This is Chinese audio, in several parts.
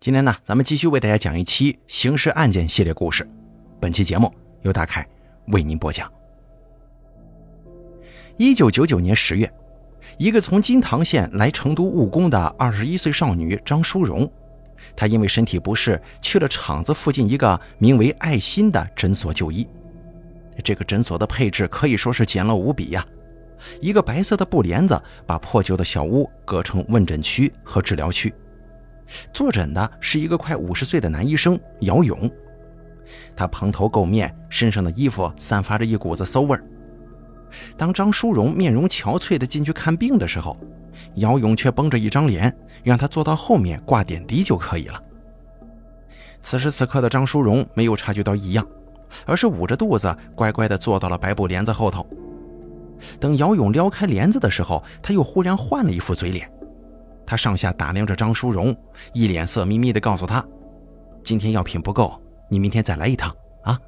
今天呢，咱们继续为大家讲一期刑事案件系列故事。本期节目由大凯为您播讲。一九九九年十月，一个从金堂县来成都务工的二十一岁少女张淑荣，她因为身体不适，去了厂子附近一个名为“爱心”的诊所就医。这个诊所的配置可以说是简陋无比呀，一个白色的布帘子把破旧的小屋隔成问诊区和治疗区。坐诊的是一个快五十岁的男医生姚勇，他蓬头垢面，身上的衣服散发着一股子馊味儿。当张淑荣面容憔悴地进去看病的时候，姚勇却绷着一张脸，让他坐到后面挂点滴就可以了。此时此刻的张淑荣没有察觉到异样，而是捂着肚子，乖乖地坐到了白布帘子后头。等姚勇撩开帘子的时候，他又忽然换了一副嘴脸。他上下打量着张淑荣，一脸色眯眯地告诉他：“今天药品不够，你明天再来一趟啊。”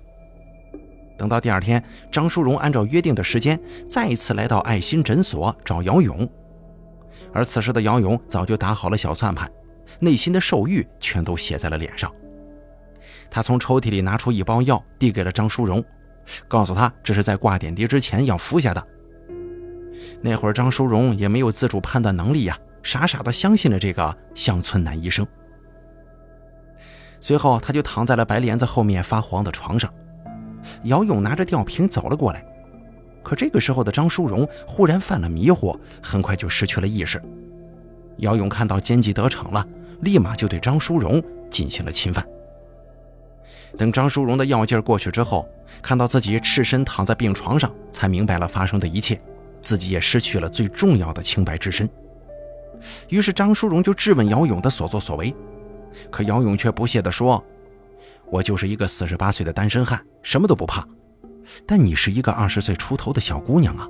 等到第二天，张淑荣按照约定的时间再一次来到爱心诊所找姚勇，而此时的姚勇早就打好了小算盘，内心的兽欲全都写在了脸上。他从抽屉里拿出一包药，递给了张淑荣，告诉他这是在挂点滴之前要服下的。那会儿张淑荣也没有自主判断能力呀。傻傻的相信了这个乡村男医生。随后，他就躺在了白帘子后面发黄的床上。姚勇拿着吊瓶走了过来，可这个时候的张淑荣忽然犯了迷糊，很快就失去了意识。姚勇看到奸计得逞了，立马就对张淑荣进行了侵犯。等张淑荣的药劲过去之后，看到自己赤身躺在病床上，才明白了发生的一切，自己也失去了最重要的清白之身。于是张淑荣就质问姚勇的所作所为，可姚勇却不屑地说：“我就是一个四十八岁的单身汉，什么都不怕。但你是一个二十岁出头的小姑娘啊，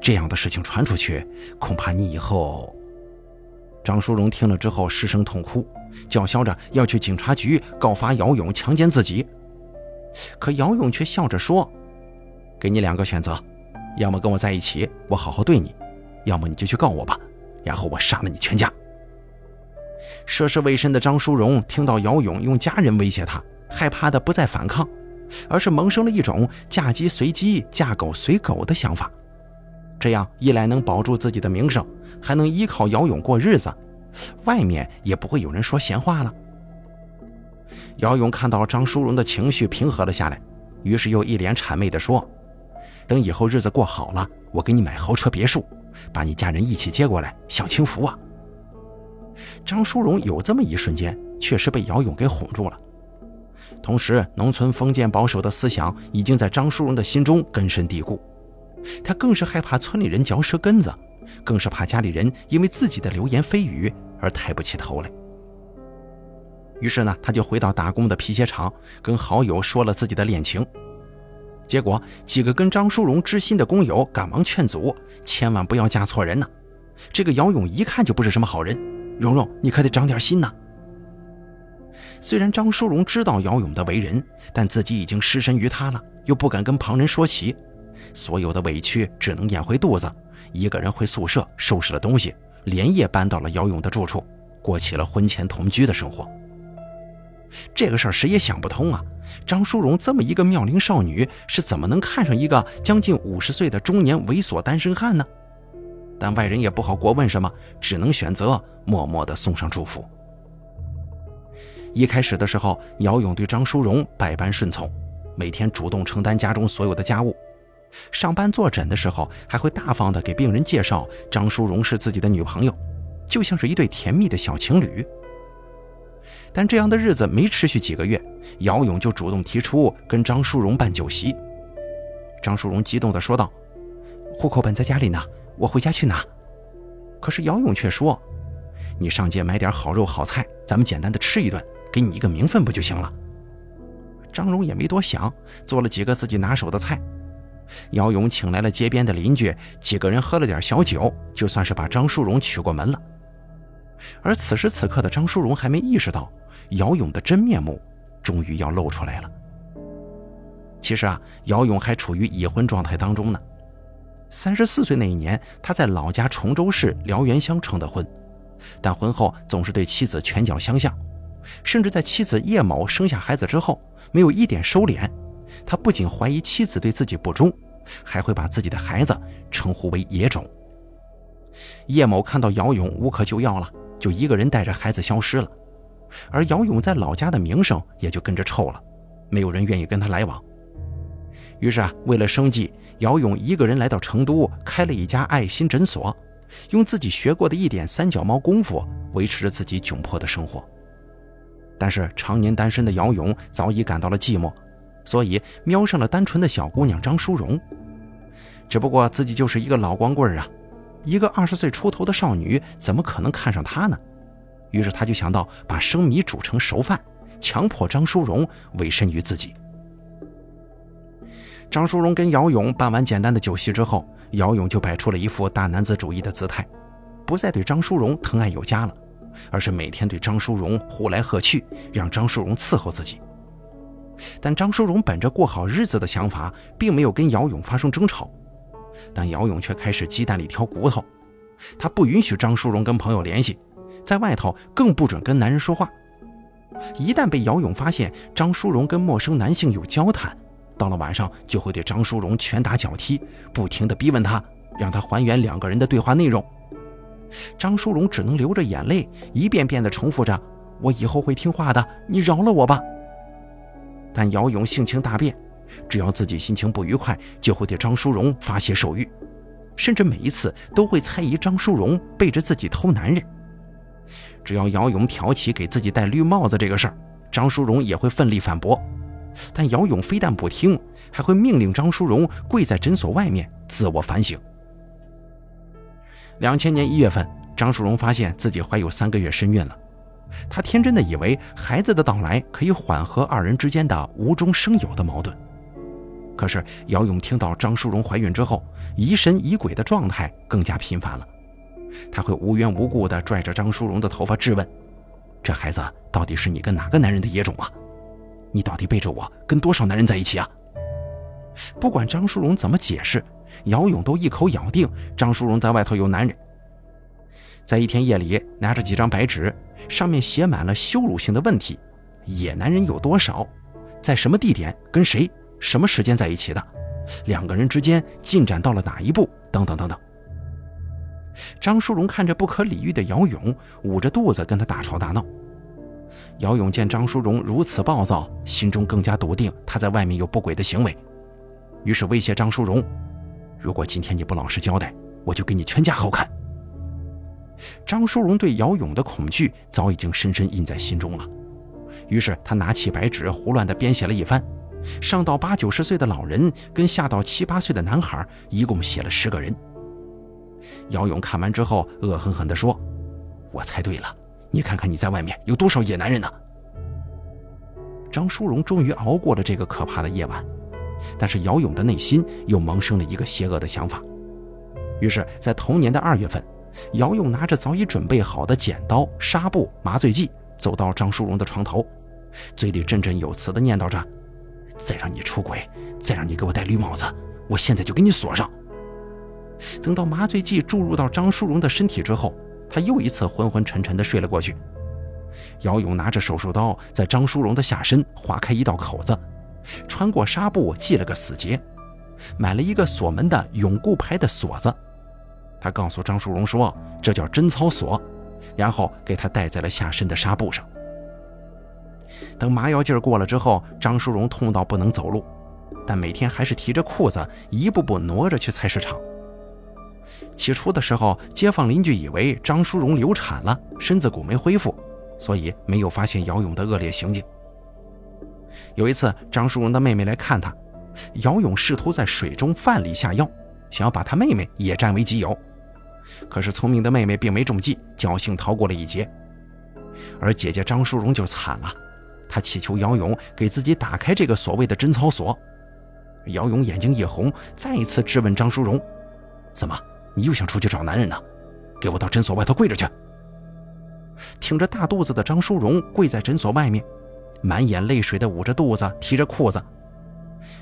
这样的事情传出去，恐怕你以后……”张淑荣听了之后失声痛哭，叫嚣着要去警察局告发姚勇强奸自己。可姚勇却笑着说：“给你两个选择，要么跟我在一起，我好好对你；要么你就去告我吧。”然后我杀了你全家。涉世未深的张淑荣听到姚勇用家人威胁她，害怕的不再反抗，而是萌生了一种嫁鸡随鸡、嫁狗随狗的想法。这样一来能保住自己的名声，还能依靠姚勇过日子，外面也不会有人说闲话了。姚勇看到张淑荣的情绪平和了下来，于是又一脸谄媚地说：“等以后日子过好了，我给你买豪车别墅。”把你家人一起接过来享清福啊！张淑荣有这么一瞬间，确实被姚勇给哄住了。同时，农村封建保守的思想已经在张淑荣的心中根深蒂固，他更是害怕村里人嚼舌根子，更是怕家里人因为自己的流言蜚语而抬不起头来。于是呢，他就回到打工的皮鞋厂，跟好友说了自己的恋情。结果，几个跟张淑荣知心的工友赶忙劝阻，千万不要嫁错人呐！这个姚勇一看就不是什么好人，蓉蓉，你可得长点心呐！虽然张淑荣知道姚勇的为人，但自己已经失身于他了，又不敢跟旁人说起，所有的委屈只能咽回肚子，一个人回宿舍收拾了东西，连夜搬到了姚勇的住处，过起了婚前同居的生活。这个事儿谁也想不通啊！张淑荣这么一个妙龄少女，是怎么能看上一个将近五十岁的中年猥琐单身汉呢？但外人也不好过问什么，只能选择默默地送上祝福。一开始的时候，姚勇对张淑荣百般顺从，每天主动承担家中所有的家务，上班坐诊的时候还会大方地给病人介绍张淑荣是自己的女朋友，就像是一对甜蜜的小情侣。但这样的日子没持续几个月，姚勇就主动提出跟张淑荣办酒席。张淑荣激动地说道：“户口本在家里呢，我回家去拿。”可是姚勇却说：“你上街买点好肉好菜，咱们简单的吃一顿，给你一个名分不就行了？”张荣也没多想，做了几个自己拿手的菜。姚勇请来了街边的邻居，几个人喝了点小酒，就算是把张淑荣娶过门了。而此时此刻的张淑荣还没意识到，姚勇的真面目终于要露出来了。其实啊，姚勇还处于已婚状态当中呢。三十四岁那一年，他在老家崇州市辽源乡成的婚，但婚后总是对妻子拳脚相向，甚至在妻子叶某生下孩子之后，没有一点收敛。他不仅怀疑妻子对自己不忠，还会把自己的孩子称呼为野种。叶某看到姚勇无可救药了，就一个人带着孩子消失了，而姚勇在老家的名声也就跟着臭了，没有人愿意跟他来往。于是啊，为了生计，姚勇一个人来到成都，开了一家爱心诊所，用自己学过的一点三脚猫功夫维持着自己窘迫的生活。但是常年单身的姚勇早已感到了寂寞，所以瞄上了单纯的小姑娘张淑荣。只不过自己就是一个老光棍啊，一个二十岁出头的少女怎么可能看上他呢？于是他就想到把生米煮成熟饭，强迫张淑荣委身于自己。张淑荣跟姚勇办完简单的酒席之后，姚勇就摆出了一副大男子主义的姿态，不再对张淑荣疼爱有加了，而是每天对张淑荣呼来喝去，让张淑荣伺候自己。但张淑荣本着过好日子的想法，并没有跟姚勇发生争吵，但姚勇却开始鸡蛋里挑骨头，他不允许张淑荣跟朋友联系，在外头更不准跟男人说话。一旦被姚勇发现张淑荣跟陌生男性有交谈，到了晚上，就会对张淑荣拳打脚踢，不停地逼问他，让他还原两个人的对话内容。张淑荣只能流着眼泪，一遍遍地重复着：“我以后会听话的，你饶了我吧。”但姚勇性情大变，只要自己心情不愉快，就会对张淑荣发泄兽欲，甚至每一次都会猜疑张淑荣背着自己偷男人。只要姚勇挑起给自己戴绿帽子这个事儿，张淑荣也会奋力反驳。但姚勇非但不听，还会命令张淑荣跪在诊所外面自我反省。两千年一月份，张淑荣发现自己怀有三个月身孕了，她天真的以为孩子的到来可以缓和二人之间的无中生有的矛盾。可是姚勇听到张淑荣怀孕之后，疑神疑鬼的状态更加频繁了，他会无缘无故地拽着张淑荣的头发质问：“这孩子到底是你跟哪个男人的野种啊？”你到底背着我跟多少男人在一起啊？不管张淑荣怎么解释，姚勇都一口咬定张淑荣在外头有男人。在一天夜里，拿着几张白纸，上面写满了羞辱性的问题：野男人有多少？在什么地点？跟谁？什么时间在一起的？两个人之间进展到了哪一步？等等等等。张淑荣看着不可理喻的姚勇，捂着肚子跟他大吵大闹。姚勇见张淑荣如此暴躁，心中更加笃定他在外面有不轨的行为，于是威胁张淑荣：“如果今天你不老实交代，我就给你全家好看。”张淑荣对姚勇的恐惧早已经深深印在心中了，于是他拿起白纸胡乱地编写了一番，上到八九十岁的老人，跟下到七八岁的男孩，一共写了十个人。姚勇看完之后，恶狠狠地说：“我猜对了。”你看看你在外面有多少野男人呢？张淑荣终于熬过了这个可怕的夜晚，但是姚勇的内心又萌生了一个邪恶的想法。于是，在同年的二月份，姚勇拿着早已准备好的剪刀、纱布、麻醉剂，走到张淑荣的床头，嘴里振振有词地念叨着：“再让你出轨，再让你给我戴绿帽子，我现在就给你锁上。”等到麻醉剂注入到张淑荣的身体之后，他又一次昏昏沉沉地睡了过去。姚勇拿着手术刀，在张淑荣的下身划开一道口子，穿过纱布系了个死结，买了一个锁门的永固牌的锁子。他告诉张淑荣说：“这叫贞操锁。”然后给他戴在了下身的纱布上。等麻药劲儿过了之后，张淑荣痛到不能走路，但每天还是提着裤子一步步挪着去菜市场。起初的时候，街坊邻居以为张淑荣流产了，身子骨没恢复，所以没有发现姚勇的恶劣行径。有一次，张淑荣的妹妹来看他，姚勇试图在水中饭里下药，想要把他妹妹也占为己有。可是聪明的妹妹并没中计，侥幸逃过了一劫。而姐姐张淑荣就惨了，她祈求姚勇给自己打开这个所谓的贞操锁。姚勇眼睛一红，再一次质问张淑荣：“怎么？”你又想出去找男人呢？给我到诊所外头跪着去！挺着大肚子的张淑荣跪在诊所外面，满眼泪水的捂着肚子，提着裤子。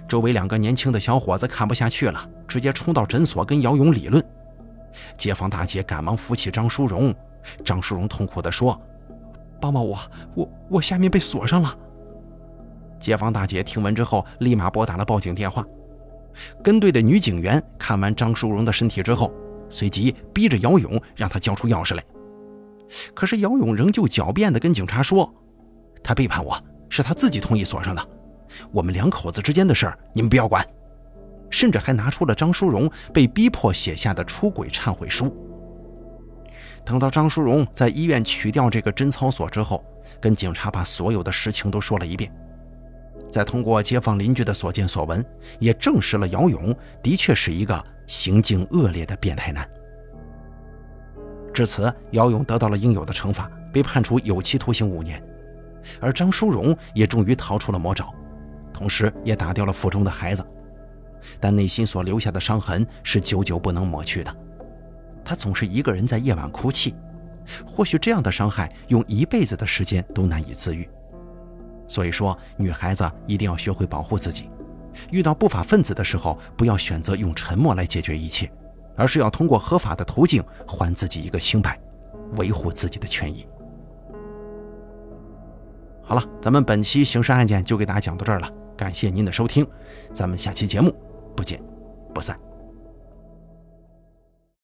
周围两个年轻的小伙子看不下去了，直接冲到诊所跟姚勇理论。街坊大姐赶忙扶起张淑荣，张淑荣痛苦地说：“帮帮我，我我下面被锁上了。街坊大姐听闻之后，立马拨打了报警电话。跟队的女警员看完张淑荣的身体之后，随即逼着姚勇让他交出钥匙来。可是姚勇仍旧狡辩地跟警察说：“他背叛我是他自己同意锁上的，我们两口子之间的事儿你们不要管。”甚至还拿出了张淑荣被逼迫写下的出轨忏悔书。等到张淑荣在医院取掉这个贞操锁之后，跟警察把所有的实情都说了一遍。再通过街坊邻居的所见所闻，也证实了姚勇的确是一个行径恶劣的变态男。至此，姚勇得到了应有的惩罚，被判处有期徒刑五年，而张淑荣也终于逃出了魔爪，同时也打掉了腹中的孩子。但内心所留下的伤痕是久久不能抹去的。他总是一个人在夜晚哭泣，或许这样的伤害用一辈子的时间都难以自愈。所以说，女孩子一定要学会保护自己，遇到不法分子的时候，不要选择用沉默来解决一切，而是要通过合法的途径还自己一个清白，维护自己的权益。好了，咱们本期刑事案件就给大家讲到这儿了，感谢您的收听，咱们下期节目不见不散。